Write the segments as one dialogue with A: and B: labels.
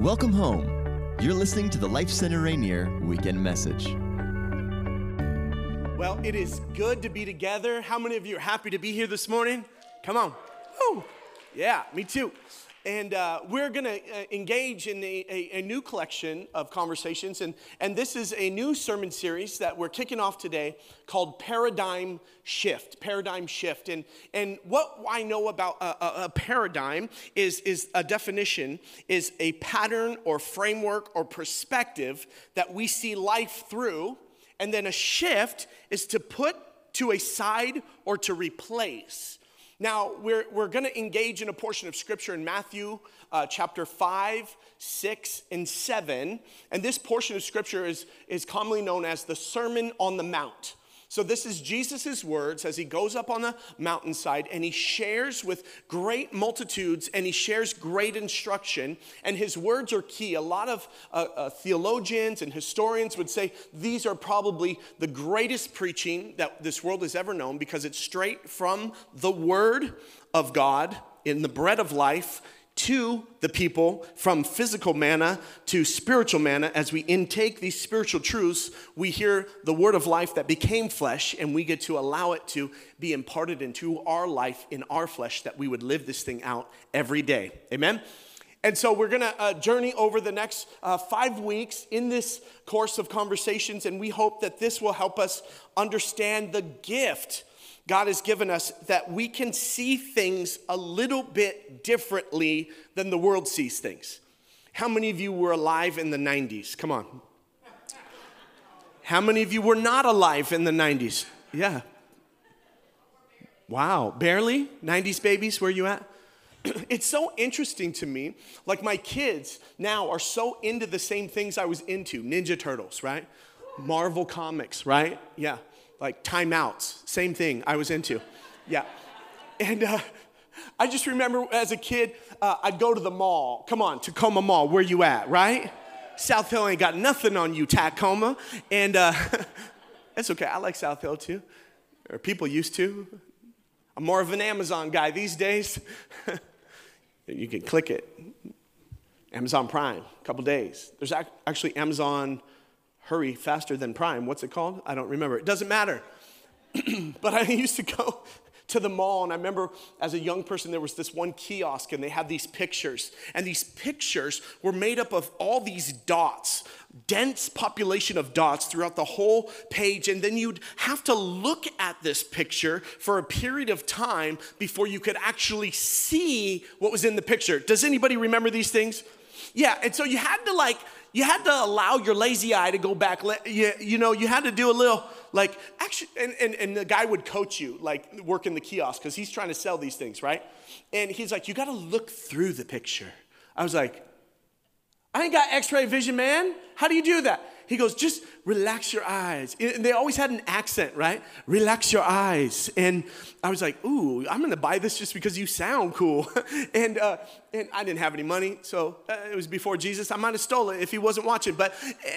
A: Welcome home. You're listening to the Life Center Rainier Weekend Message.
B: Well, it is good to be together. How many of you are happy to be here this morning? Come on. Woo. Yeah, me too. And uh, we're going to uh, engage in a, a, a, new collection of conversations. And, and this is a new sermon series that we're kicking off today called Paradigm Shift. Paradigm Shift. And, and what I know about a, a, a paradigm is, is a definition, is a pattern or framework or perspective that we see life through. And then a shift is to put to a side or to replace. Now, we're, we're going to engage in a portion of scripture in Matthew uh, chapter 5, 6, and 7. And this portion of scripture is, is commonly known as the Sermon on the Mount. So, this is Jesus' words as he goes up on the mountainside and he shares with great multitudes and he shares great instruction. And his words are key. A lot of uh, uh, theologians and historians would say these are probably the greatest preaching that this world has ever known because it's straight from the Word of God in the bread of life to the people from physical manna to spiritual manna. As we intake these spiritual truths, we hear the word of life that became flesh, and we get to allow it to be imparted into our life in our flesh that we would live this thing out every day. Amen? And so we're gonna uh, journey over the next uh, five weeks in this course of conversations, and we hope that this will help us understand the gift God has given us that we can see things a little bit differently than the world sees things. How many of you were alive in the 90s? Come on. How many of you were not alive in the 90s? Yeah. Wow, barely? 90s babies, where you at? it's so interesting to me. Like my kids now are so into the same things I was into Ninja Turtles, right? Marvel Comics, right? Yeah like timeouts, same thing I was into. Yeah. And uh, I just remember as a kid, uh, I'd go to the mall. Come on, Tacoma Mall, where you at, right? South Hill ain't got nothing on you, Tacoma. And uh, that's okay, I like South Hill too, or people used to. I'm more of an Amazon guy these days. you can click it. Amazon Prime, a couple days. There's actually Amazon hurry faster than Prime. What's it called? I don't remember. It doesn't matter. but I used to go to the mall, and I remember as a young person, there was this one kiosk, and they had these pictures. And these pictures were made up of all these dots, dense population of dots throughout the whole page. And then you'd have to look at this picture for a period of time before you could actually see what was in the picture. Does anybody remember these things? Yeah, and so you had to like you had to allow your lazy eye to go back. You, you know, you had to do a little, like, actually, and, and, and the guy would coach you, like, working the kiosk, because he's trying to sell these things, right? And he's like, you got to look through the picture. I was like, I ain't got x ray vision, man. How do you do that? He goes, just relax your eyes. And they always had an accent, right? Relax your eyes. And I was like, ooh, I'm gonna buy this just because you sound cool. and, uh, and I didn't have any money, so uh, it was before Jesus. I might have stolen it if he wasn't watching, but. Eh,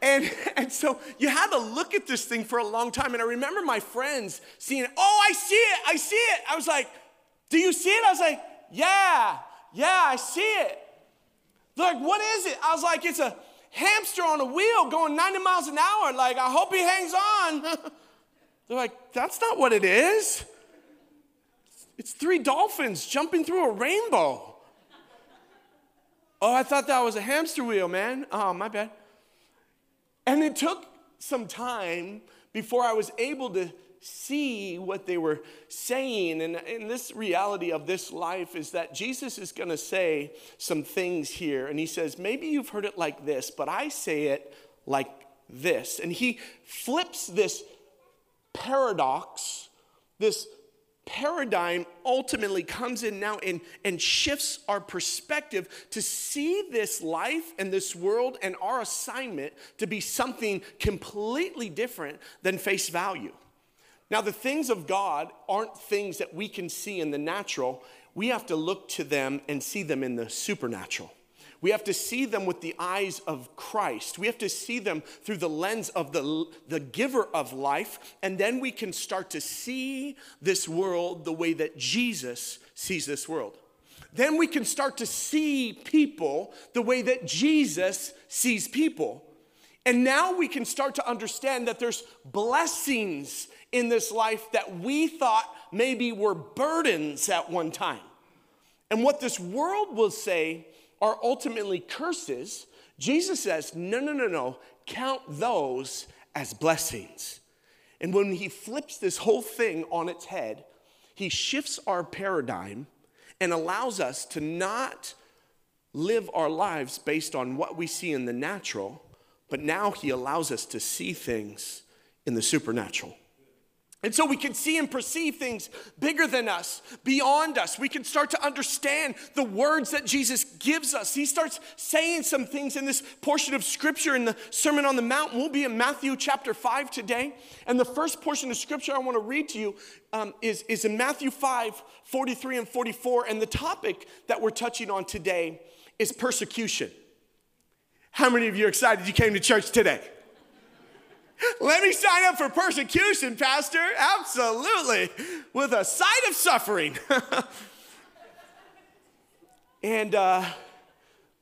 B: and, and so you had to look at this thing for a long time. And I remember my friends seeing. Oh, I see it. I see it. I was like, Do you see it? I was like, Yeah, yeah, I see it. They're like, what is it? I was like, it's a hamster on a wheel going 90 miles an hour. Like, I hope he hangs on. They're like, that's not what it is. It's three dolphins jumping through a rainbow. Oh, I thought that was a hamster wheel, man. Oh, my bad. And it took some time before I was able to see what they were saying. And, and this reality of this life is that Jesus is going to say some things here. And he says, maybe you've heard it like this, but I say it like this. And he flips this paradox, this paradigm ultimately comes in now and, and shifts our perspective to see this life and this world and our assignment to be something completely different than face value. Now, the things of God aren't things that we can see in the natural. We have to look to them and see them in the supernatural. We have to see them with the eyes of Christ. We have to see them through the lens of the, the giver of life. And then we can start to see this world the way that Jesus sees this world. then we can start to see people the way that Jesus sees people. And now we can start to understand that there's blessings in this life that we thought maybe were burdens at one time. And what this world will say are ultimately curses. Jesus says, no, no, no, no, count those as blessings. And when he flips this whole thing on its head, he shifts our paradigm and allows us to not live our lives based on what we see in the natural, but now he allows us to see things in the supernatural. And so we can see and perceive things bigger than us, beyond us. We can start to understand the words that Jesus gives us. He starts saying some things in this portion of scripture in the Sermon on the Mount. We'll be in Matthew chapter 5 today. And the first portion of scripture I want to read to you um, is, is in Matthew 5 43 and 44. And the topic that we're touching on today is persecution. How many of you are excited you came to church today? Let me sign up for persecution, Pastor. Absolutely. With a side of suffering. and uh,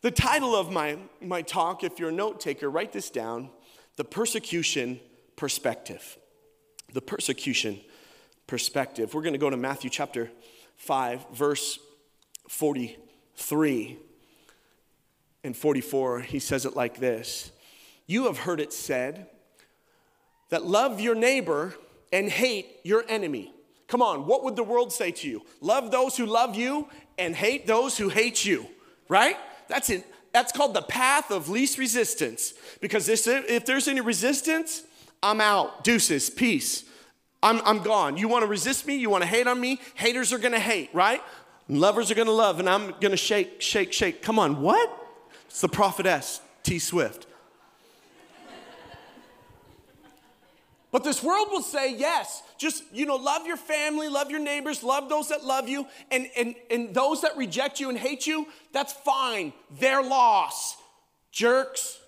B: the title of my, my talk, if you're a note taker, write this down The Persecution Perspective. The Persecution Perspective. We're going to go to Matthew chapter 5, verse 43 and 44. He says it like this You have heard it said, that love your neighbor and hate your enemy. Come on, what would the world say to you? Love those who love you and hate those who hate you, right? That's it. That's called the path of least resistance. Because if there's any resistance, I'm out. Deuces, peace. I'm, I'm gone. You want to resist me? You want to hate on me? Haters are going to hate, right? Lovers are going to love, and I'm going to shake, shake, shake. Come on, what? It's the prophetess, T. Swift. But this world will say, yes, just, you know, love your family, love your neighbors, love those that love you, and, and, and those that reject you and hate you, that's fine. Their loss. Jerks.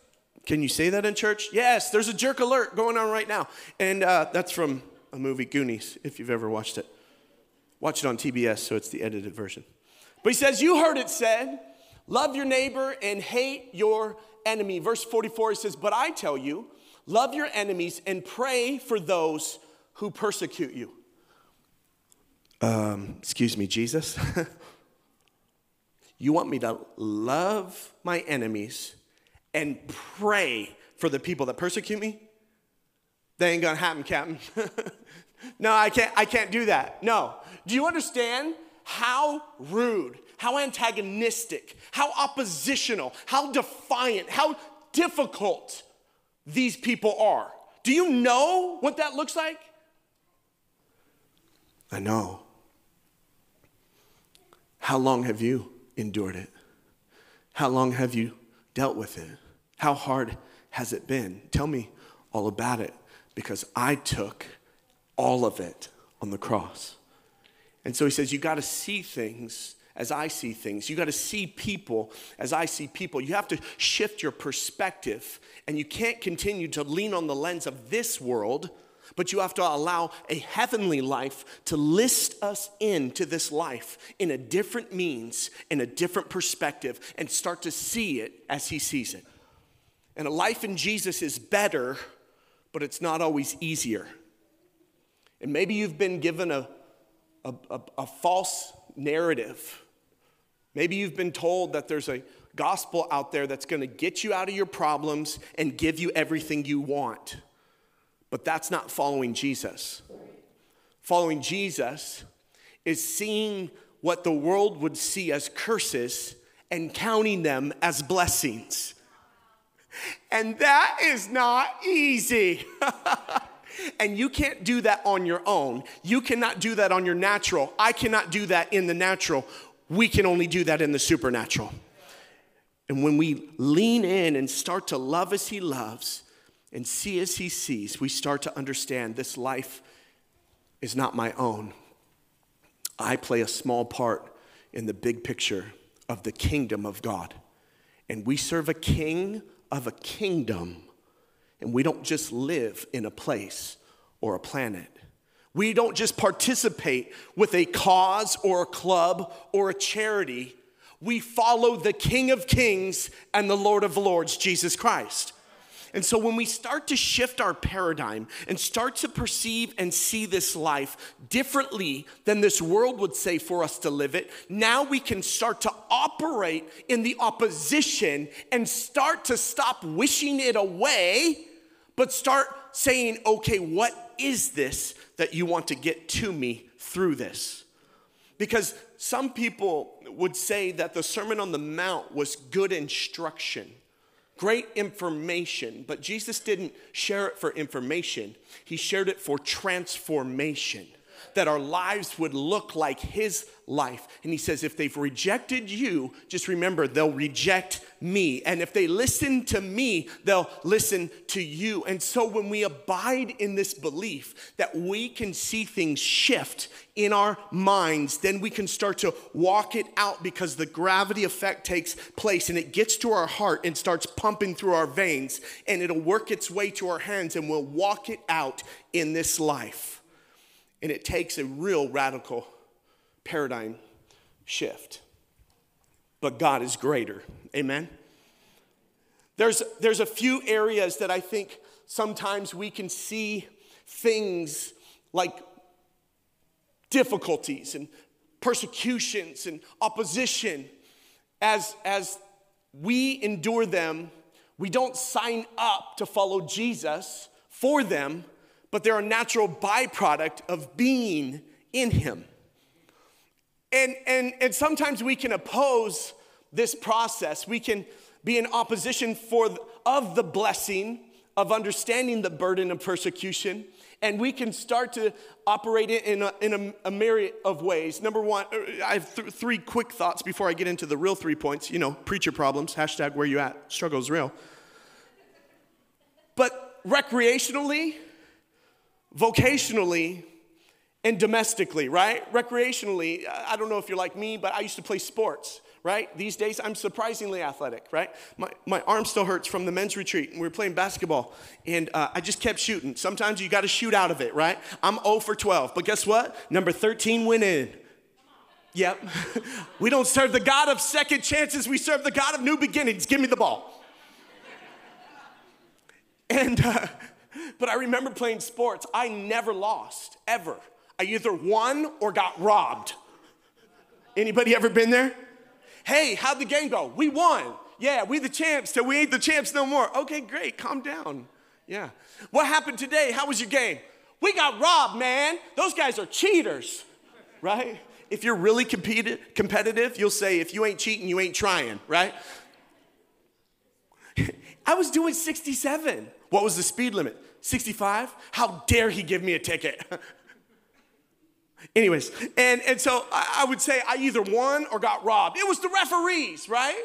B: Can you say that in church? Yes, there's a jerk alert going on right now. And uh, that's from a movie, Goonies, if you've ever watched it. Watch it on TBS, so it's the edited version. But he says, You heard it said, love your neighbor and hate your enemy. Verse 44, he says, But I tell you, Love your enemies and pray for those who persecute you. Um, excuse me, Jesus. you want me to love my enemies and pray for the people that persecute me? That ain't gonna happen, Captain. no, I can't, I can't do that. No. Do you understand how rude, how antagonistic, how oppositional, how defiant, how difficult these people are. Do you know what that looks like? I know. How long have you endured it? How long have you dealt with it? How hard has it been? Tell me all about it because I took all of it on the cross. And so he says, You got to see things as I see things. You got to see people as I see people. You have to shift your perspective, and you can't continue to lean on the lens of this world, but you have to allow a heavenly life to list us into this life in a different means, in a different perspective, and start to see it as He sees it. And a life in Jesus is better, but it's not always easier. And maybe you've been given a, a, a, a false narrative Maybe you've been told that there's a gospel out there that's going to get you out of your problems and give you everything you want. But that's not following Jesus. Following Jesus is seeing what the world would see as curses and counting them as blessings. And that is not easy. and you can't do that on your own. You cannot do that on your natural. I cannot do that in the natural. We can only do that in the supernatural. And when we lean in and start to love as He loves and see as He sees, we start to understand this life is not my own. I play a small part in the big picture of the kingdom of God. And we serve a king of a kingdom. And we don't just live in a place or a planet. We don't just participate with a cause or a club or a charity. We follow the King of Kings and the Lord of Lords, Jesus Christ. And so when we start to shift our paradigm and start to perceive and see this life differently than this world would say for us to live it, now we can start to operate in the opposition and start to stop wishing it away, but start saying, okay, what is this that you want to get to me through this? Because some people would say that the Sermon on the Mount was good instruction great information, but Jesus didn't share it for information, He shared it for transformation. That our lives would look like his life. And he says, if they've rejected you, just remember they'll reject me. And if they listen to me, they'll listen to you. And so when we abide in this belief that we can see things shift in our minds, then we can start to walk it out because the gravity effect takes place and it gets to our heart and starts pumping through our veins and it'll work its way to our hands and we'll walk it out in this life. And it takes a real radical paradigm shift. But God is greater. Amen? There's, there's a few areas that I think sometimes we can see things like difficulties and persecutions and opposition as, as we endure them we don't sign up to follow jesus for them but they're a natural byproduct of being in him and, and, and sometimes we can oppose this process. We can be in opposition for, of the blessing of understanding the burden of persecution. And we can start to operate it in a, in a, a myriad of ways. Number one, uh, I have th- three quick thoughts before I get into the real three points. You know, preacher problems, hashtag where you at, struggle is real. But recreationally, vocationally, and domestically, right? Recreationally, I don't know if you're like me, but I used to play sports, right? These days, I'm surprisingly athletic, right? My, my arm still hurts from the men's retreat, and we were playing basketball, and uh, I just kept shooting. Sometimes you got to shoot out of it, right? I'm 0 for 12, but guess what? Number 13 went in. Yep. we don't serve the God of second chances, we serve the God of new beginnings. Give me the ball. and, uh, but I remember playing sports. I never lost, ever. I either won or got robbed. Anybody ever been there? Hey, how'd the game go? We won. Yeah, we the champs till we ain't the champs no more. Okay, great, calm down. Yeah. What happened today? How was your game? We got robbed, man. Those guys are cheaters, right? If you're really competitive, you'll say, if you ain't cheating, you ain't trying, right? I was doing 67. What was the speed limit? 65? How dare he give me a ticket? Anyways, and, and so I, I would say I either won or got robbed. It was the referees, right?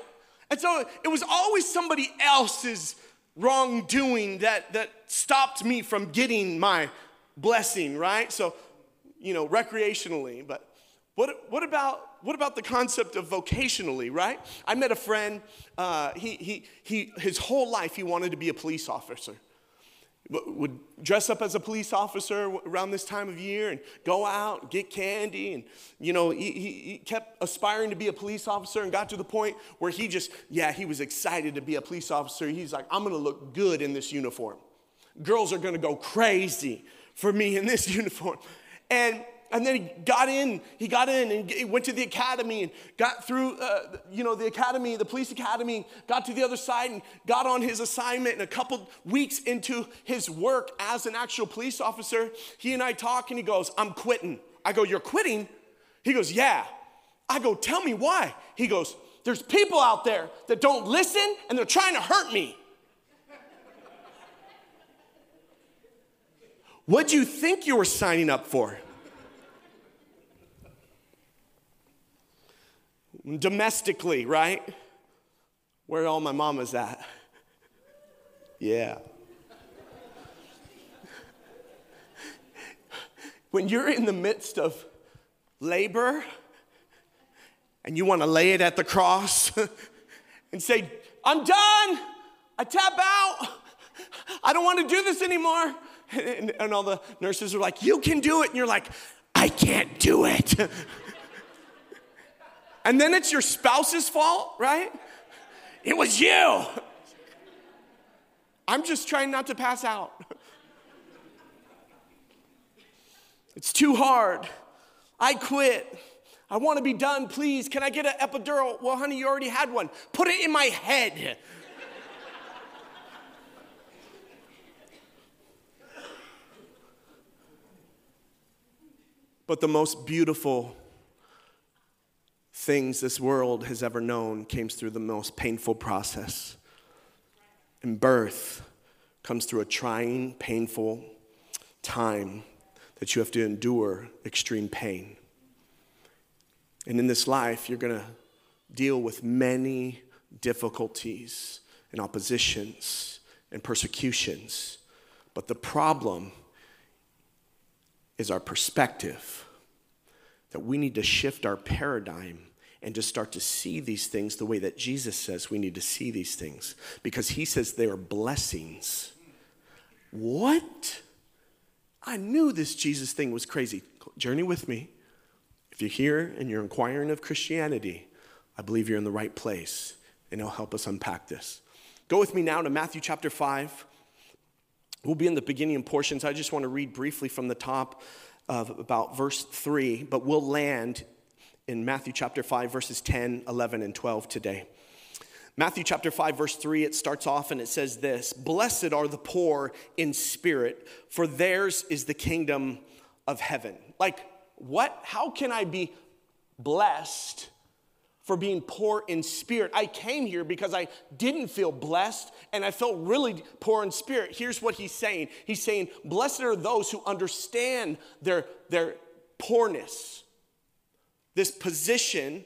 B: And so it was always somebody else's wrongdoing that, that stopped me from getting my blessing, right? So, you know, recreationally, but what, what, about, what about the concept of vocationally, right? I met a friend, uh, he, he, he, his whole life he wanted to be a police officer would dress up as a police officer around this time of year and go out get candy and you know he, he, kept aspiring to be a police officer and got to the point where he just yeah he was excited to be a police officer. He's like i'm gonna look good in this uniform. Girls are gonna go crazy for me in this uniform. And and then he got in, he got in and he went to the academy and got through, uh, you know, the academy, the police academy, got to the other side and got on his assignment. And a couple weeks into his work as an actual police officer, he and I talk and he goes, I'm quitting. I go, You're quitting? He goes, Yeah. I go, Tell me why. He goes, There's people out there that don't listen and they're trying to hurt me. What'd you think you were signing up for? Domestically, right? Where all my mamas at? Yeah. when you're in the midst of labor and you want to lay it at the cross and say, I'm done, I tap out, I don't want to do this anymore. And, and, all the nurses are like, You can do it. And you're like, I can't do it. And then it's your spouse's fault, right? It was you. I'm just trying not to pass out. It's too hard. I quit. I want to be done, please. Can I get an epidural? Well, honey, you already had one. Put it in my head. but the most beautiful things this world has ever known came through the most painful process. And birth comes through a trying, painful time that you have to endure extreme pain. And in this life, you're going to deal with many difficulties and oppositions and persecutions. But the problem is our perspective that we need to shift our paradigm and to start to see these things the way that Jesus says we need to see these things because he says they are blessings. What? I knew this Jesus thing was crazy. Journey with me. If you're here and you're inquiring of Christianity, I believe you're in the right place, and it'll help us unpack this. Go with me now to Matthew chapter 5. We'll be in the beginning portions. I just want to read briefly from the top of about verse 3, but we'll land in Matthew chapter 5, verses 10, 11, and 12 today. Matthew chapter 5, verse 3, it starts off and it says this Blessed are the poor in spirit, for theirs is the kingdom of heaven. Like, what? How can I be blessed for being poor in spirit? I came here because I didn't feel blessed and I felt really poor in spirit. Here's what he's saying He's saying, Blessed are those who understand their, their poorness, this position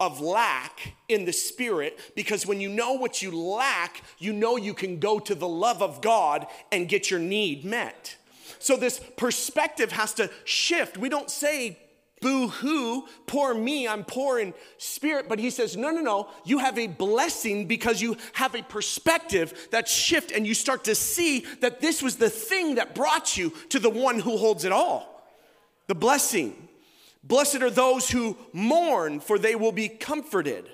B: of lack in the spirit because when you know what you lack, you know you can go to the love of God and get your need met. So this perspective has to shift. We don't say, boo hoo, poor me, I'm poor in spirit. But he says, no, no, no, you have a blessing because you have a perspective that shift and you start to see that this was the thing that brought you to the one who holds it all. The blessing. Blessed are those who mourn, for they will be comforted.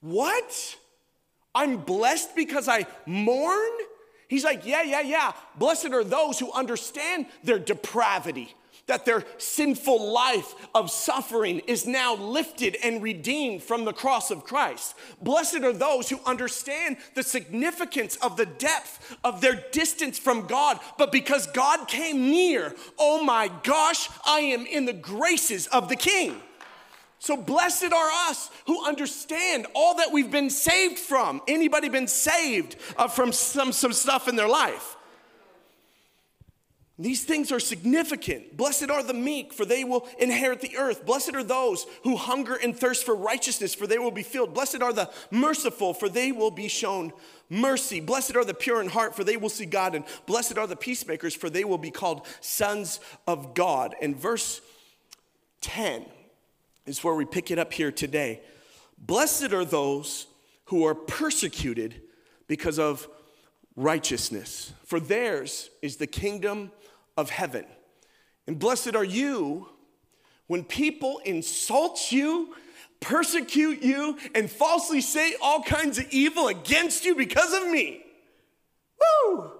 B: What? I'm blessed because I mourn? He's like, yeah, yeah, yeah. Blessed are those who understand their depravity, that their sinful life of suffering is now lifted and redeemed from the cross of Christ. Blessed are those who understand the significance of the depth of their distance from God, but because God came near, oh my gosh, I am in the graces of the King. So blessed are us who understand all that we've been saved from. Anybody been saved uh, from some, some stuff in their life? These things are significant. Blessed are the meek, for they will inherit the earth. Blessed are those who hunger and thirst for righteousness, for they will be filled. Blessed are the merciful, for they will be shown mercy. Blessed are the pure in heart, for they will see God. And blessed are the peacemakers, for they will be called sons of God. And verse 10 is where we pick it up here today. Blessed are those who are persecuted because of righteousness, for theirs is the kingdom of heaven. And blessed are you when people insult you, persecute you, and falsely say all kinds of evil against you because of me. Woo!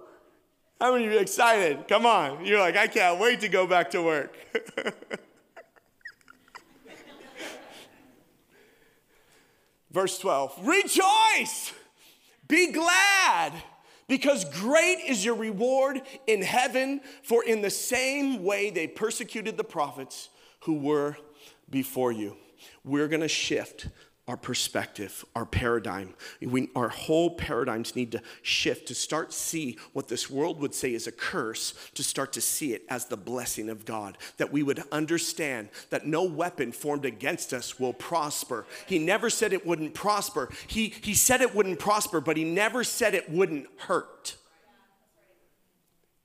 B: How many of you excited? Come on. You're like, I can't wait to go back to work. Verse 12 Rejoice, be glad, because great is your reward in heaven, for in the same way they persecuted the prophets who were before you. We're gonna shift our perspective, our paradigm. We, our whole paradigms need to shift to start see what this world would say is a curse, to start to see it as the blessing of God. That we would understand that no weapon formed against us will prosper. He never said it wouldn't prosper. He, he said it wouldn't prosper, but he never said it wouldn't hurt.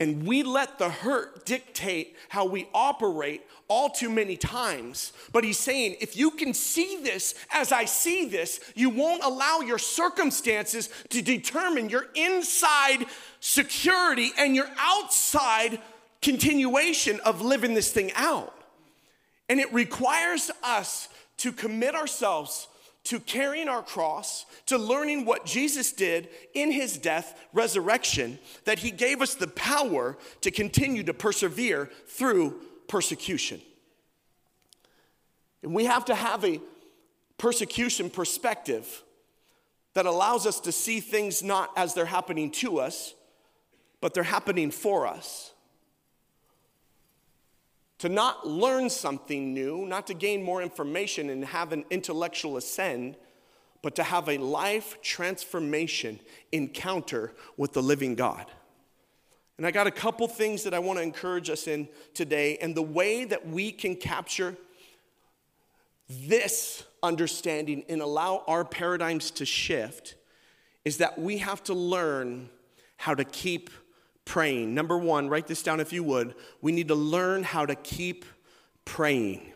B: And we let the hurt dictate how we operate all too many times. But he's saying, if you can see this as I see this, you won't allow your circumstances to determine your inside security and your outside continuation of living this thing out. And it requires us to commit ourselves to carrying our cross, to learning what Jesus did in his death, resurrection, that he gave us the power to continue to persevere through persecution. And we have to have a persecution perspective that allows us to see things not as they're happening to us, but they're happening for us. To not learn something new, not to gain more information and have an intellectual ascend, but to have a life transformation encounter with the living God. And I got a couple things that I want to encourage us in today, and the way that we can capture this understanding and allow our paradigms to shift is that we have to learn how to keep praying. Number one, write this down if you would. We need to learn how to keep praying.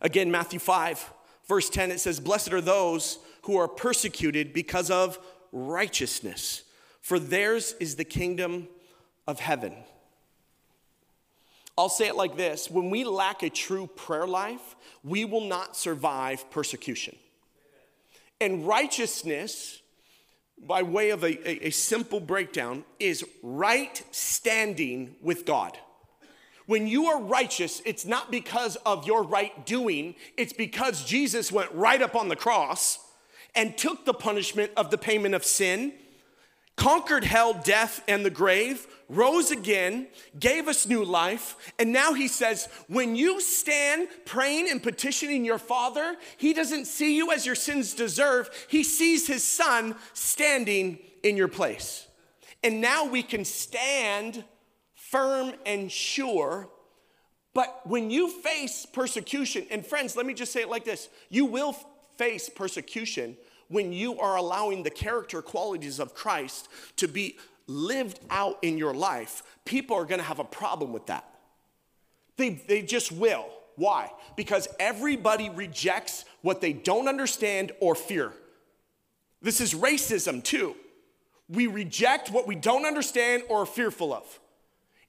B: Again, Matthew 5, verse 10, it says, Blessed are those who are persecuted because of righteousness, for theirs is the kingdom of heaven. I'll say it like this when we lack a true prayer life, we will not survive persecution. And righteousness, by way of a, a, simple breakdown, is right standing with God. When you are righteous, it's not because of your right doing, it's because Jesus went right up on the cross and took the punishment of the payment of sin conquered hell, death, and the grave, rose again, gave us new life, and now he says, when you stand praying and petitioning your Father, he doesn't see you as your sins deserve, he sees his Son standing in your place. And now we can stand firm and sure. But when you face persecution, and friends, let me just say it like this you will face persecution when you are allowing the character qualities of Christ to be lived out in your life, people are gonna have a problem with that. They, they just will. Why? Because everybody rejects what they don't understand or fear. This is racism too. We reject what we don't understand or are fearful of.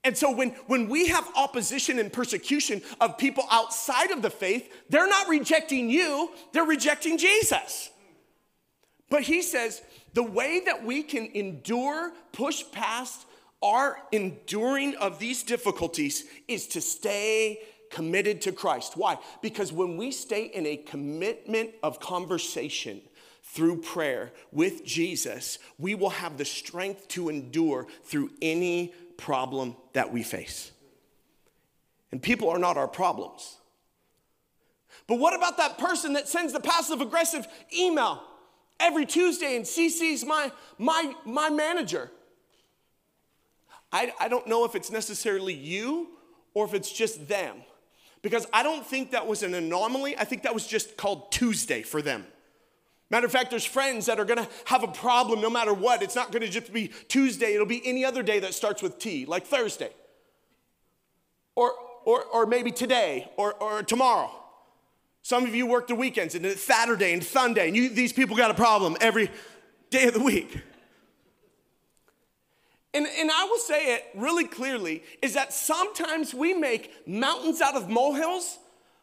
B: And so when, when we have opposition and persecution of people outside of the faith, they're not rejecting you, they're rejecting Jesus. But he says the way that we can endure, push past our enduring of these difficulties is to stay committed to Christ. Why? Because when we stay in a commitment of conversation, through prayer with Jesus, we will have the strength to endure through any problem that we face. And people are not our problems. But what about that person that sends the passive aggressive email? Every Tuesday and CC's my, my, my manager. I, I don't know if it's necessarily you or if it's just them. Because I don't think that was an anomaly. I think that was just called Tuesday for them. Matter of fact, there's friends that are gonna have a problem no matter what. It's not gonna just be Tuesday, it'll be any other day that starts with T, like Thursday. Or, or, or maybe today or, or tomorrow. Some of you work the weekends and it's Saturday and Sunday, and you, these people got a problem every day of the week. And, and I will say it really clearly is that sometimes we make mountains out of molehills,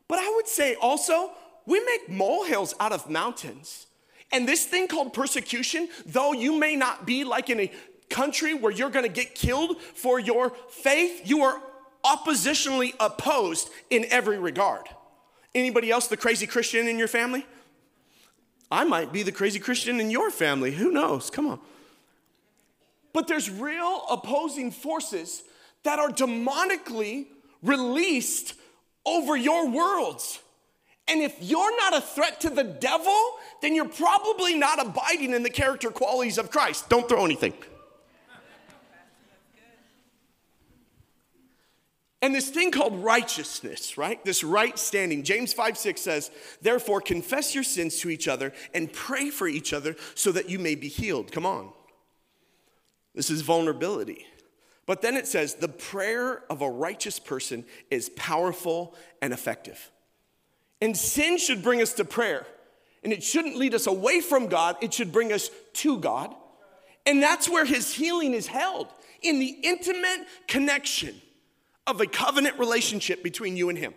B: but I would say also we make molehills out of mountains. And this thing called persecution, though you may not be like in a country where you're gonna get killed for your faith, you are oppositionally opposed in every regard. Anybody else the crazy Christian in your family? I might be the crazy Christian in your family. Who knows? Come on. But there's real opposing forces that are demonically released over your worlds. And if you're not a threat to the devil, then you're probably not abiding in the character qualities of Christ. Don't throw anything. And this thing called righteousness, right? This right standing. James 5 6 says, Therefore, confess your sins to each other and pray for each other so that you may be healed. Come on. This is vulnerability. But then it says, The prayer of a righteous person is powerful and effective. And sin should bring us to prayer. And it shouldn't lead us away from God, it should bring us to God. And that's where his healing is held in the intimate connection of a covenant relationship between you and Him.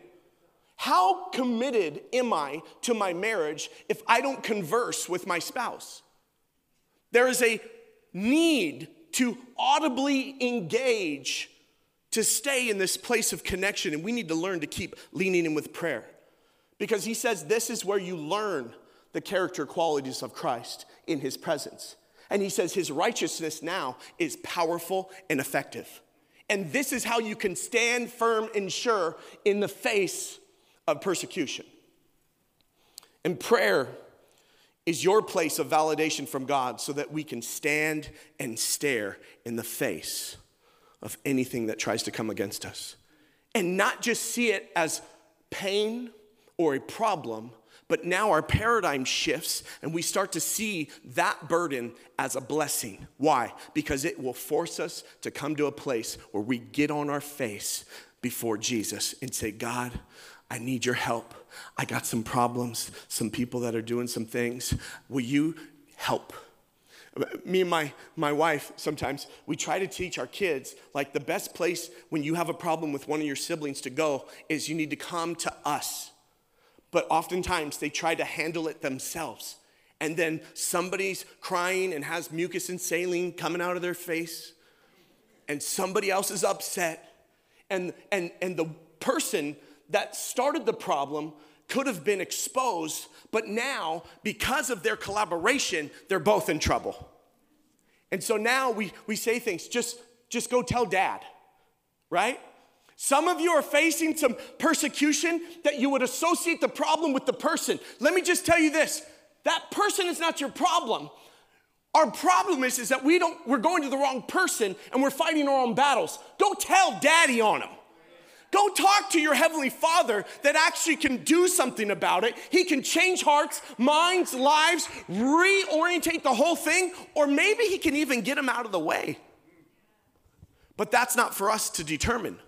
B: How committed am I to my marriage if I don't converse with my spouse? There is a need to audibly engage to stay in this place of connection, and we need to learn to keep leaning in with prayer. Because he says this is where you learn the character qualities of Christ in his presence. And he says his righteousness now is powerful and effective. And this is how you can stand firm and sure in the face of persecution. And prayer is your place of validation from God so that we can stand and stare in the face of anything that tries to come against us. And not just see it as pain or a problem, but now our paradigm shifts and we start to see that burden as a blessing. Why? Because it will force us to come to a place where we get on our face before Jesus and say, God, I need your help. I got some problems, some people that are doing some things. Will you help? Me and my, my wife, sometimes we try to teach our kids like the best place when you have a problem with one of your siblings to go is you need to come to us but oftentimes they try to handle it themselves. And then somebody's crying and has mucus and saline coming out of their face, and somebody else is upset. And, and, and the person that started the problem could have been exposed, but now, because of their collaboration, they're both in trouble. And so now we, we say things, just, just go tell dad, right? Some of you are facing some persecution that you would associate the problem with the person. Let me just tell you this that person is not your problem. Our problem is, is that we don't, we're going to the wrong person and we're fighting our own battles. Go tell daddy on him. Go talk to your heavenly father that actually can do something about it. He can change hearts, minds, lives, reorientate the whole thing, or maybe he can even get him out of the way. But that's not for us to determine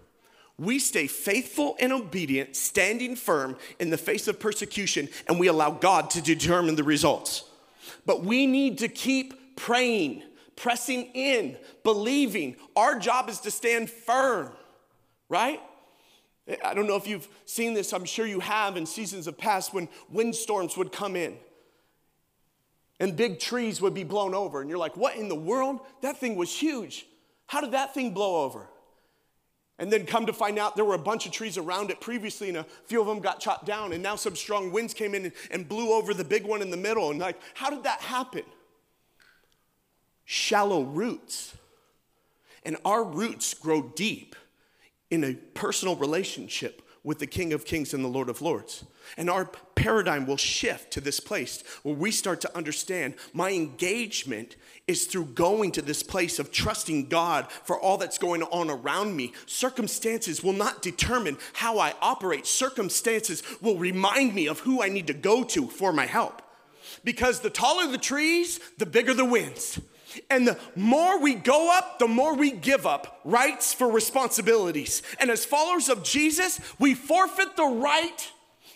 B: we stay faithful and obedient, standing firm in the face of persecution, and we allow God to determine the results. But we need to keep praying, pressing in, believing. Our job is to stand firm, right? I don't know if you've seen this, I'm sure you have in seasons of past when windstorms would come in and big trees would be blown over. And you're like, what in the world? That thing was huge. How did that thing blow over? And then come to find out there were a bunch of trees around it previously, and a few of them got chopped down, and now some strong winds came in and, blew over the big one in the middle. And like, how did that happen? Shallow roots. And our roots grow deep in a personal relationship with the King of Kings and the Lord of Lords. And our paradigm will shift to this place where we start to understand my engagement is through going to this place of trusting God for all that's going on around me. Circumstances will not determine how I operate, circumstances will remind me of who I need to go to for my help. Because the taller the trees, the bigger the winds. And the more we go up, the more we give up rights for responsibilities. And as followers of Jesus, we forfeit the right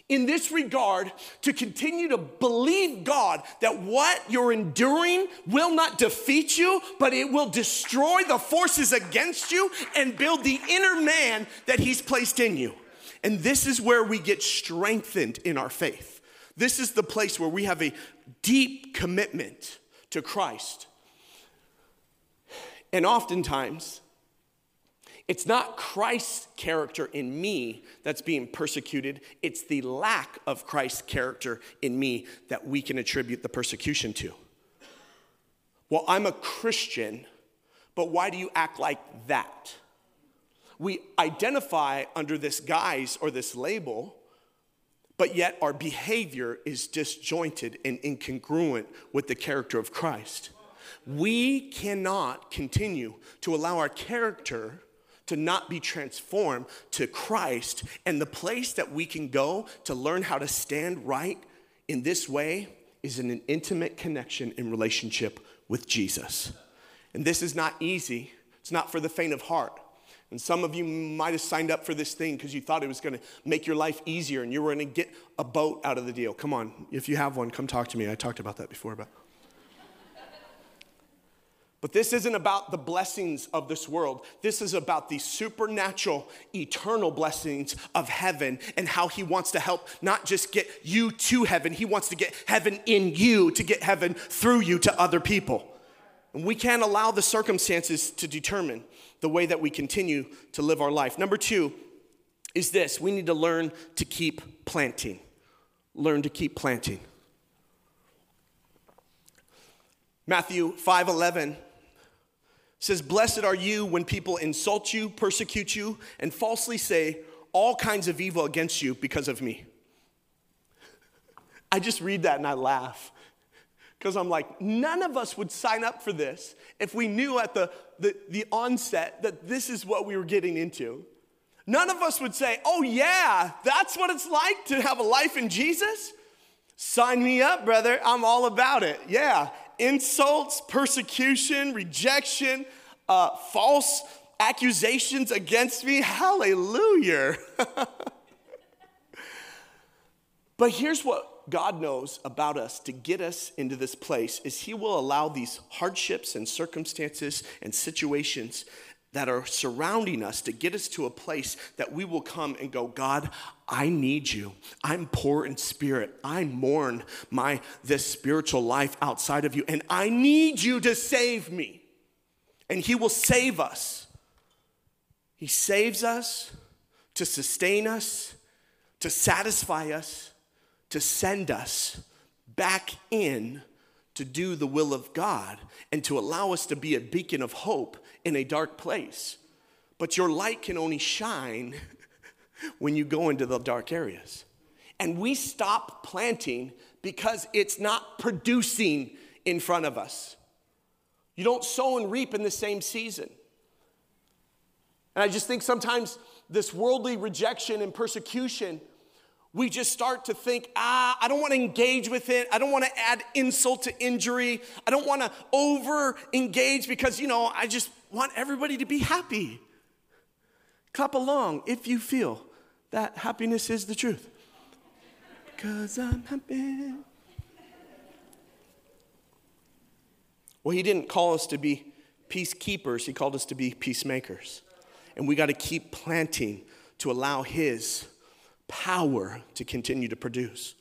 B: in this regard to continue to believe God that what you're enduring will not defeat you, but it will destroy the forces against you and build the inner man that He's placed in you. And this is where we get strengthened in our faith. This is the place where we have a deep commitment to Christ. And oftentimes, it's not Christ's character in me that's being persecuted, it's the lack of Christ's character in me that we can attribute the persecution to. Well, I'm a Christian, but why do you act like that? We identify under this guise or this label, but yet our behavior is disjointed and incongruent with the character of Christ. We cannot continue to allow our character to not be transformed to Christ. And the place that we can go to learn how to stand right in this way is in an intimate connection and relationship with Jesus. And this is not easy, it's not for the faint of heart. And some of you might have signed up for this thing because you thought it was going to make your life easier and you were going to get a boat out of the deal. Come on, if you have one, come talk to me. I talked about that before, but But this isn't about the blessings of this world. This is about the supernatural, eternal blessings of heaven and how He wants to help not just get you to heaven, He wants to get heaven in you, to get heaven through you to other people. And we can't allow the circumstances to determine the way that we continue to live our life. Number two is this we need to learn to keep planting. Learn to keep planting. Matthew 5 11 says, Blessed are you when people insult you, persecute you, and falsely say all kinds of evil against you because of me. I just read that and I laugh because I'm like, none of us would sign up for this if we knew at the, the, the onset that this is what we were getting into. None of us would say, oh, yeah, that's what it's like to have a life in Jesus. Sign me up, brother. I'm all about it. Yeah insults, persecution, rejection, uh, false accusations against me. Hallelujah. but here's what God knows about us to get us into this place is he will allow these hardships and circumstances and situations that are surrounding us to get us to a place that we will come and go, God, I need you. I'm poor in spirit. I mourn my this spiritual life outside of you, and I need you to save me. And He will save us. He saves us to sustain us, to satisfy us, to send us back in to do the will of God and to allow us to be a beacon of hope in a dark place. But your light can only shine when you go into the dark areas. And we stop planting because it's not producing in front of us. You don't sow and reap in the same season. And I just think sometimes this worldly rejection and persecution we just start to think, ah, I don't want to engage with it. I don't want to add insult to injury. I don't want to over engage because, you know, I just want everybody to be happy. Clap along if you feel that happiness is the truth. Because I'm happy. Well, he didn't call us to be peacekeepers, he called us to be peacemakers. And we got to keep planting to allow his power to continue to produce.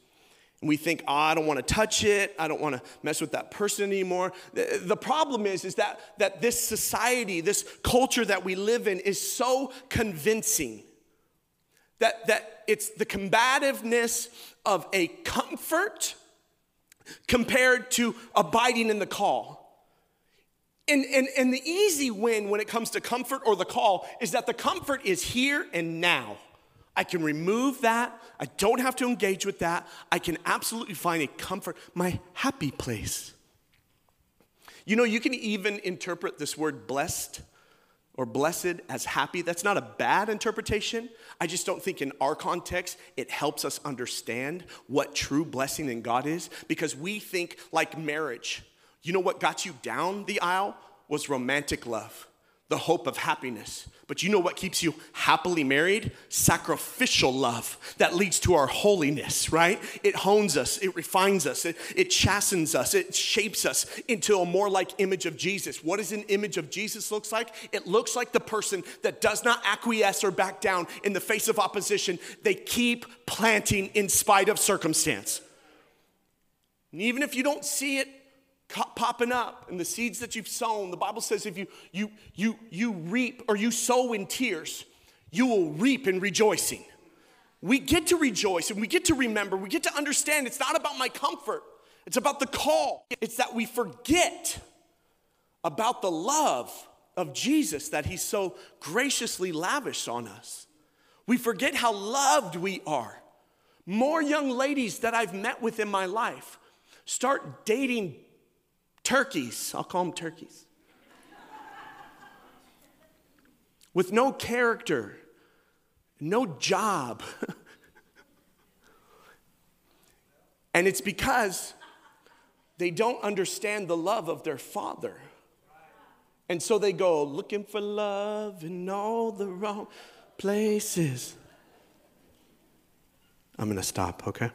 B: And we think, oh, I don't want to touch it. I don't want to mess with that person anymore. The, problem is, is that, that this society, this culture that we live in is so convincing that, that it's the combativeness of a comfort compared to abiding in the call. And, and, and the easy win when it comes to comfort or the call is that the comfort is here and now. I can remove that. I don't have to engage with that. I can absolutely find a comfort, my happy place. You know, you can even interpret this word blessed or blessed as happy. That's not a bad interpretation. I just don't think in our context it helps us understand what true blessing in God is because we think like marriage. You know what got you down the aisle was romantic love the hope of happiness. But you know what keeps you happily married? Sacrificial love that leads to our holiness, right? It hones us, it refines us, it, it chastens us, it shapes us into a more like image of Jesus. What does an image of Jesus looks like? It looks like the person that does not acquiesce or back down in the face of opposition. They keep planting in spite of circumstance. And even if you don't see it popping up and the seeds that you've sown. The bible says if you you you you reap or you sow in tears you will reap in rejoicing. We get to rejoice and we get to remember. We get to understand it's not about my comfort. It's about the call. It's that we forget about the love of jesus that he so graciously lavished on us. We forget how loved we are. More young ladies that i've met with in my life start dating turkeys. I'll call them turkeys. With no character, no job. and it's because they don't understand the love of their father. And so they go looking for love in all the wrong places. I'm gonna stop, okay?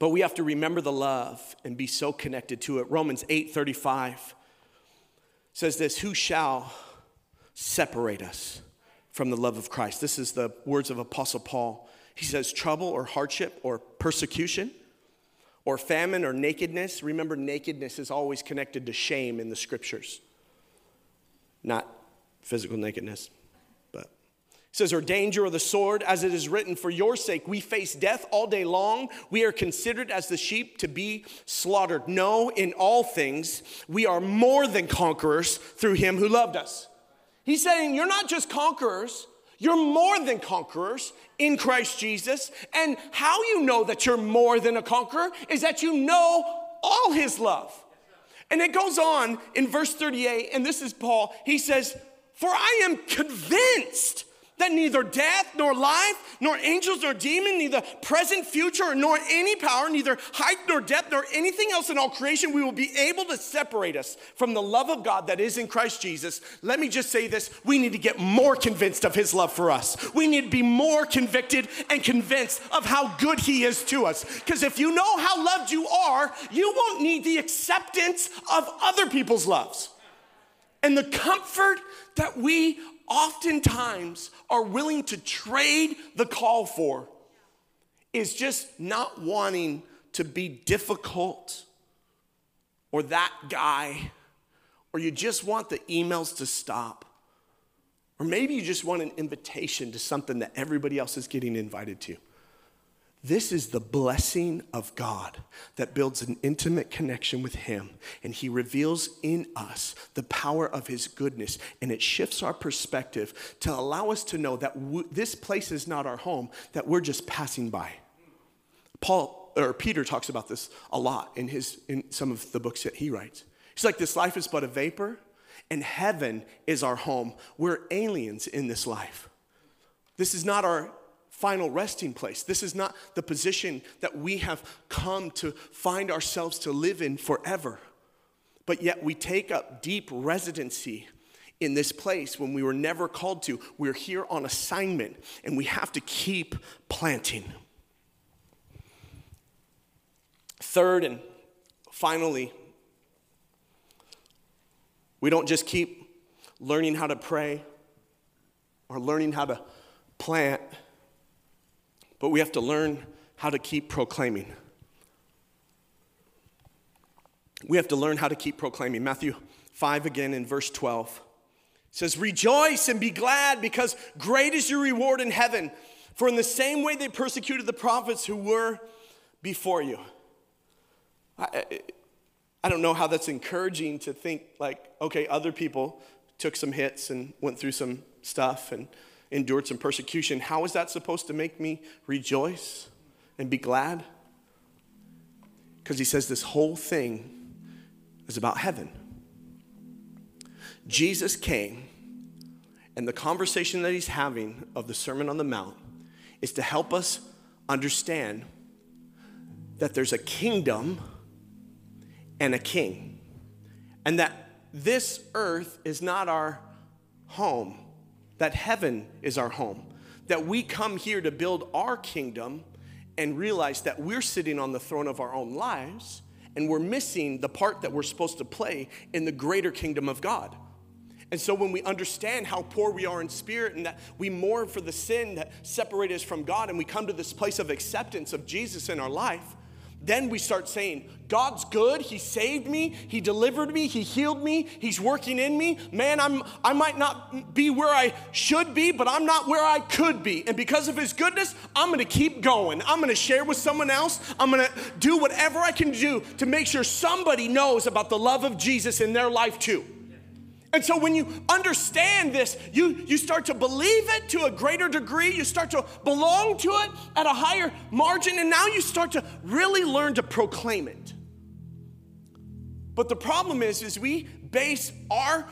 B: But we have to remember the love and be so connected to it. Romans 8 35 says this Who shall separate us from the love of Christ? This is the words of Apostle Paul. He says, Trouble or hardship or persecution or famine or nakedness. Remember, nakedness is always connected to shame in the scriptures, not physical nakedness. Says, or danger or the sword, as it is written, for your sake we face death all day long. We are considered as the sheep to be slaughtered. No, in all things, we are more than conquerors through him who loved us. He's saying, You're not just conquerors, you're more than conquerors in Christ Jesus. And how you know that you're more than a conqueror is that you know all his love. And it goes on in verse 38, and this is Paul. He says, For I am convinced that neither death nor life, nor angels nor demon, neither present, future, nor any power, neither height nor depth, nor anything else in all creation, we will be able to separate us from the love of God that is in Christ Jesus. Let me just say this we need to get more convinced of His love for us. We need to be more convicted and convinced of how good He is to us. Because if you know how loved you are, you won't need the acceptance of other people's loves. And the comfort that we oftentimes are willing to trade the call for is just not wanting to be difficult or that guy, or you just want the emails to stop, or maybe you just want an invitation to something that everybody else is getting invited to. This is the blessing of God that builds an intimate connection with Him, and He reveals in us the power of His goodness, and it shifts our perspective to allow us to know that w- this place is not our home, that we're just passing by. Paul or Peter talks about this a lot in his in some of the books that he writes. He's like, This life is but a vapor, and heaven is our home. We're aliens in this life. This is not our final resting place. This is not the position that we have come to find ourselves to live in forever. But yet we take up deep residency in this place when we were never called to. We're here on assignment and we have to keep planting. Third and finally, we don't just keep learning how to pray or learning how to plant but we have to learn how to keep proclaiming. We have to learn how to keep proclaiming. Matthew 5 again in verse 12 says, Rejoice and be glad because great is your reward in heaven. For in the same way they persecuted the prophets who were before you. I, I don't know how that's encouraging to think like, okay, other people took some hits and went through some stuff and endured some persecution. How is that supposed to make me rejoice and be glad? Because he says this whole thing is about heaven. Jesus came, and the conversation that he's having of the Sermon on the Mount is to help us understand that there's a kingdom and a king, and that this earth is not our home that heaven is our home, that we come here to build our kingdom and realize that we're sitting on the throne of our own lives and we're missing the part that we're supposed to play in the greater kingdom of God. And so when we understand how poor we are in spirit and that we mourn for the sin that separated us from God and we come to this place of acceptance of Jesus in our life, then we start saying, God's good. He saved me. He delivered me. He healed me. He's working in me. Man, I'm, I might not be where I should be, but I'm not where I could be. And because of His goodness, I'm going to keep going. I'm going to share with someone else. I'm going to do whatever I can do to make sure somebody knows about the love of Jesus in their life too. And so when you understand this, you, you start to believe it to a greater degree. You start to belong to it at a higher margin. And now you start to really learn to proclaim it. But the problem is, is we base our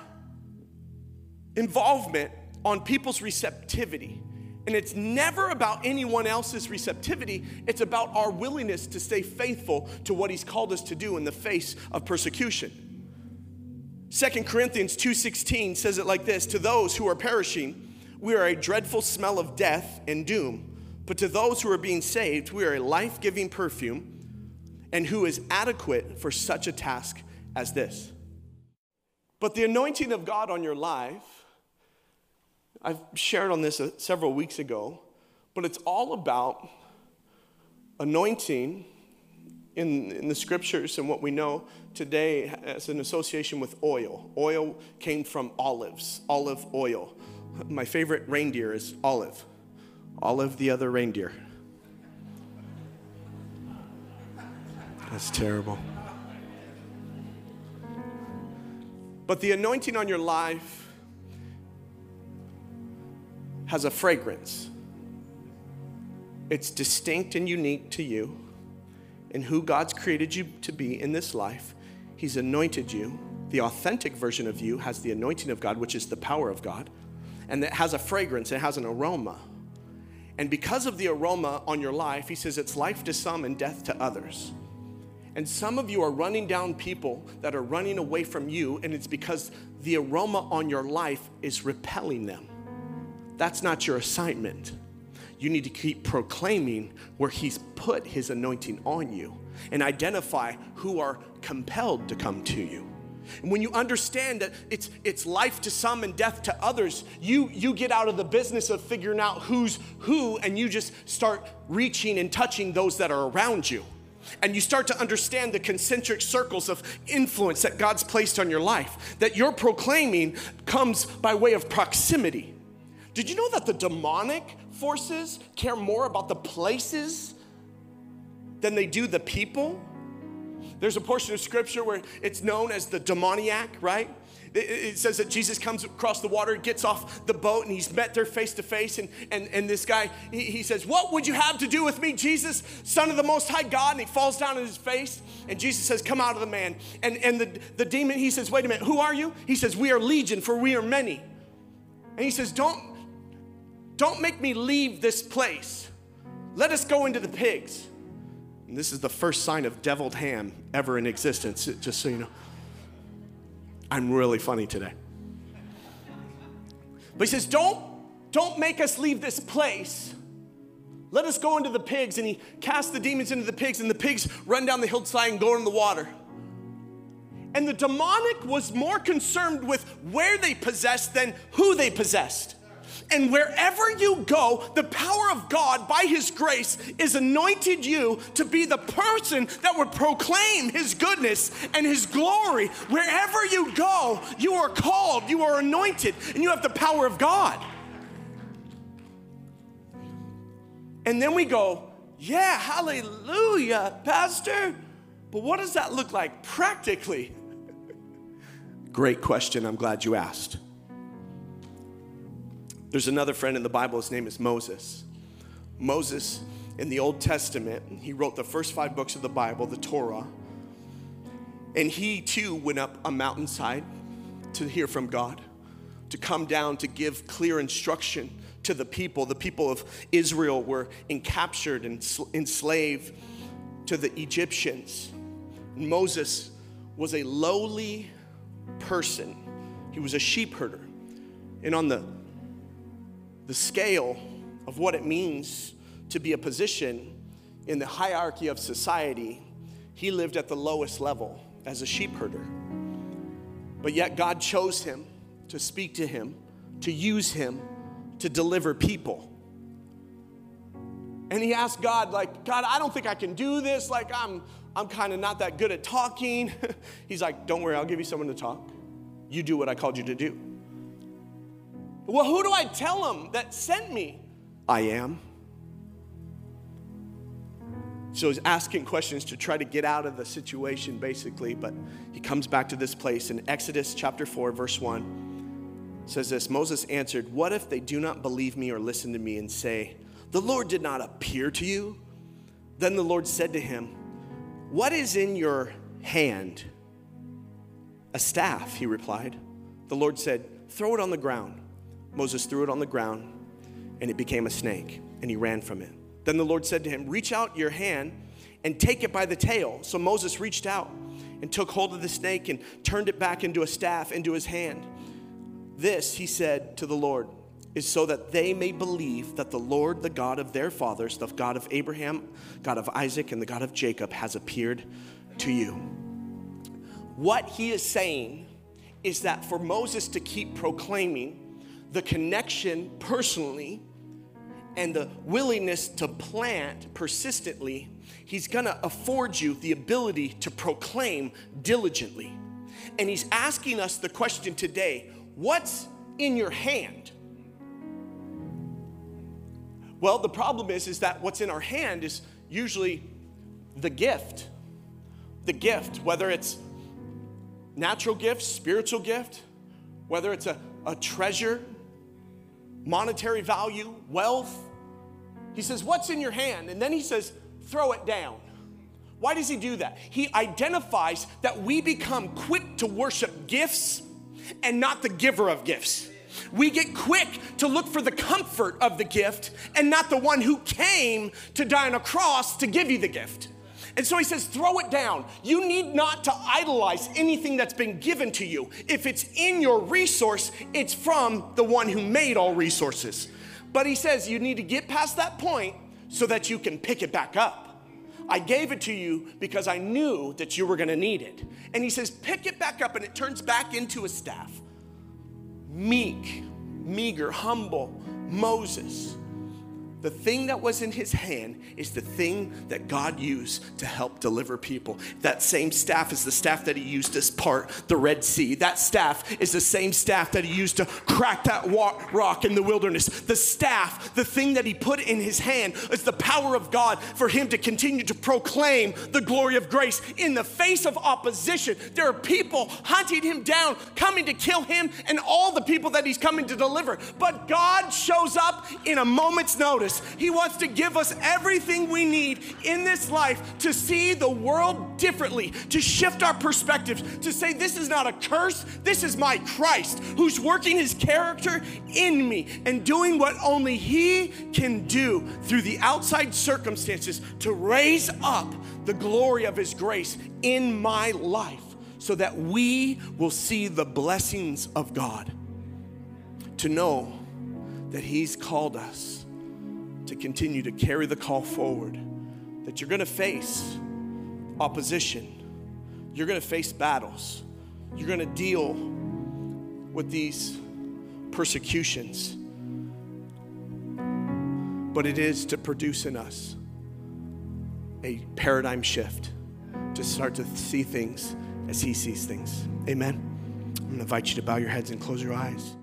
B: involvement on people's receptivity. And it's never about anyone else's receptivity. It's about our willingness to stay faithful to what he's called us to do in the face of persecution. Second Corinthians 2:16 says it like this, to those who are perishing, we are a dreadful smell of death and doom, but to those who are being saved, we are a life-giving perfume and who is adequate for such a task as this. But the anointing of God on your life, I've shared on this uh, several weeks ago, but it's all about anointing in, in the scriptures and what we know today as an association with oil. Oil came from olives, olive oil. My favorite reindeer is Olive. Olive the other reindeer. That's terrible. But the anointing on your life has a fragrance. It's distinct and unique to you and who God's created you to be in this life. He's anointed you. The authentic version of you has the anointing of God, which is the power of God, and that has a fragrance, it has an aroma. And because of the aroma on your life, he says it's life to some and death to others. And some of you are running down people that are running away from you, and it's because the aroma on your life is repelling them. That's not your assignment you need to keep proclaiming where He's put His anointing on you and identify who are compelled to come to you. And when you understand that it's, it's life to some and death to others, you, you get out of the business of figuring out who's who and you just start reaching and touching those that are around you. And you start to understand the concentric circles of influence that God's placed on your life, that your proclaiming comes by way of proximity. Did you know that the demonic forces care more about the places than they do the people? There's a portion of scripture where it's known as the demoniac, right? It, says that Jesus comes across the water, gets off the boat, and he's met there face to face. And, and, and this guy, he, he says, What would you have to do with me, Jesus, Son of the Most High God? And he falls down on his face. And Jesus says, Come out of the man. And, and the, the demon, he says, Wait a minute, who are you? He says, We are legion, for we are many. And he says, Don't don't make me leave this place. Let us go into the pigs. And this is the first sign of deviled ham ever in existence, just so you know. I'm really funny today. But he says, Don't, don't make us leave this place. Let us go into the pigs. And he casts the demons into the pigs, and the pigs run down the hillside and go in the water. And the demonic was more concerned with where they possessed than who they possessed. And wherever you go, the power of God, by His grace, is anointed you to be the person that would proclaim His goodness and His glory. Wherever you go, you are called, you are anointed, and you have the power of God. And then we go, yeah, hallelujah, Pastor. But what does that look like practically? Great question. I'm glad you asked. There's another friend in the Bible, his name is Moses. Moses, in the Old Testament, he wrote the first five books of the Bible, the Torah. And he too went up a mountainside to hear from God, to come down to give clear instruction to the people. The people of Israel were captured and enslaved to the Egyptians. Moses was a lowly person, he was a sheep herder. And on the the scale of what it means to be a position in the hierarchy of society, he lived at the lowest level as a sheep herder. But yet, God chose him to speak to him, to use him to deliver people. And he asked God, like, God, I don't think I can do this. Like, I'm, I'm kind of not that good at talking. He's like, Don't worry, I'll give you someone to talk. You do what I called you to do. Well, who do I tell him that sent me? I am. So he's asking questions to try to get out of the situation, basically. But he comes back to this place in Exodus chapter 4, verse 1. Says this Moses answered, What if they do not believe me or listen to me and say, The Lord did not appear to you? Then the Lord said to him, What is in your hand? A staff, he replied. The Lord said, Throw it on the ground. Moses threw it on the ground, and it became a snake, and he ran from it. Then the Lord said to him, Reach out your hand and take it by the tail. So Moses reached out and took hold of the snake and turned it back into a staff into his hand. This, he said to the Lord, is so that they may believe that the Lord, the God of their fathers, the God of Abraham, God of Isaac, and the God of Jacob, has appeared to you. What he is saying is that for Moses to keep proclaiming the connection personally and the willingness to plant persistently, he's gonna afford you the ability to proclaim diligently. And he's asking us the question today what's in your hand? Well, the problem is, is that what's in our hand is usually the gift. The gift, whether it's natural gift, spiritual gift, whether it's a, a treasure, monetary value, wealth. He says, What's in your hand? And then he says, Throw it down. Why does he do that? He identifies that we become quick to worship gifts and not the giver of gifts. We get quick to look for the comfort of the gift and not the one who came to die on a cross to give you the gift. And so he says, throw it down. You need not to idolize anything that's been given to you. If it's in your resource, it's from the one who made all resources. But he says, you need to get past that point so that you can pick it back up. I gave it to you because I knew that you were gonna need it. And he says, pick it back up, and it turns back into a staff. Meek, meager, humble Moses the thing that was in his hand is the thing that God used to help deliver people. That same staff is the staff that he used to part the Red Sea. That staff is the same staff that he used to crack that rock in the wilderness. The staff, the thing that he put in his hand, is the power of God for him to continue to proclaim the glory of grace in the face of opposition. There are people hunting him down, coming to kill him, and all the people that he's coming to deliver. But God shows up in a moment's notice he wants to give us everything we need in this life to see the world differently, to shift our perspectives, to say, This is not a curse, this is my Christ who's working his character in me and doing what only he can do through the outside circumstances to raise up the glory of his grace in my life so that we will see the blessings of God. To know that He's called us to continue to carry the call forward. That you're gonna face opposition, you're gonna face battles, you're gonna deal with these persecutions. But it is to produce in us a paradigm shift to start to see things as He sees things. Amen. I'm gonna invite you to bow your heads and close your eyes.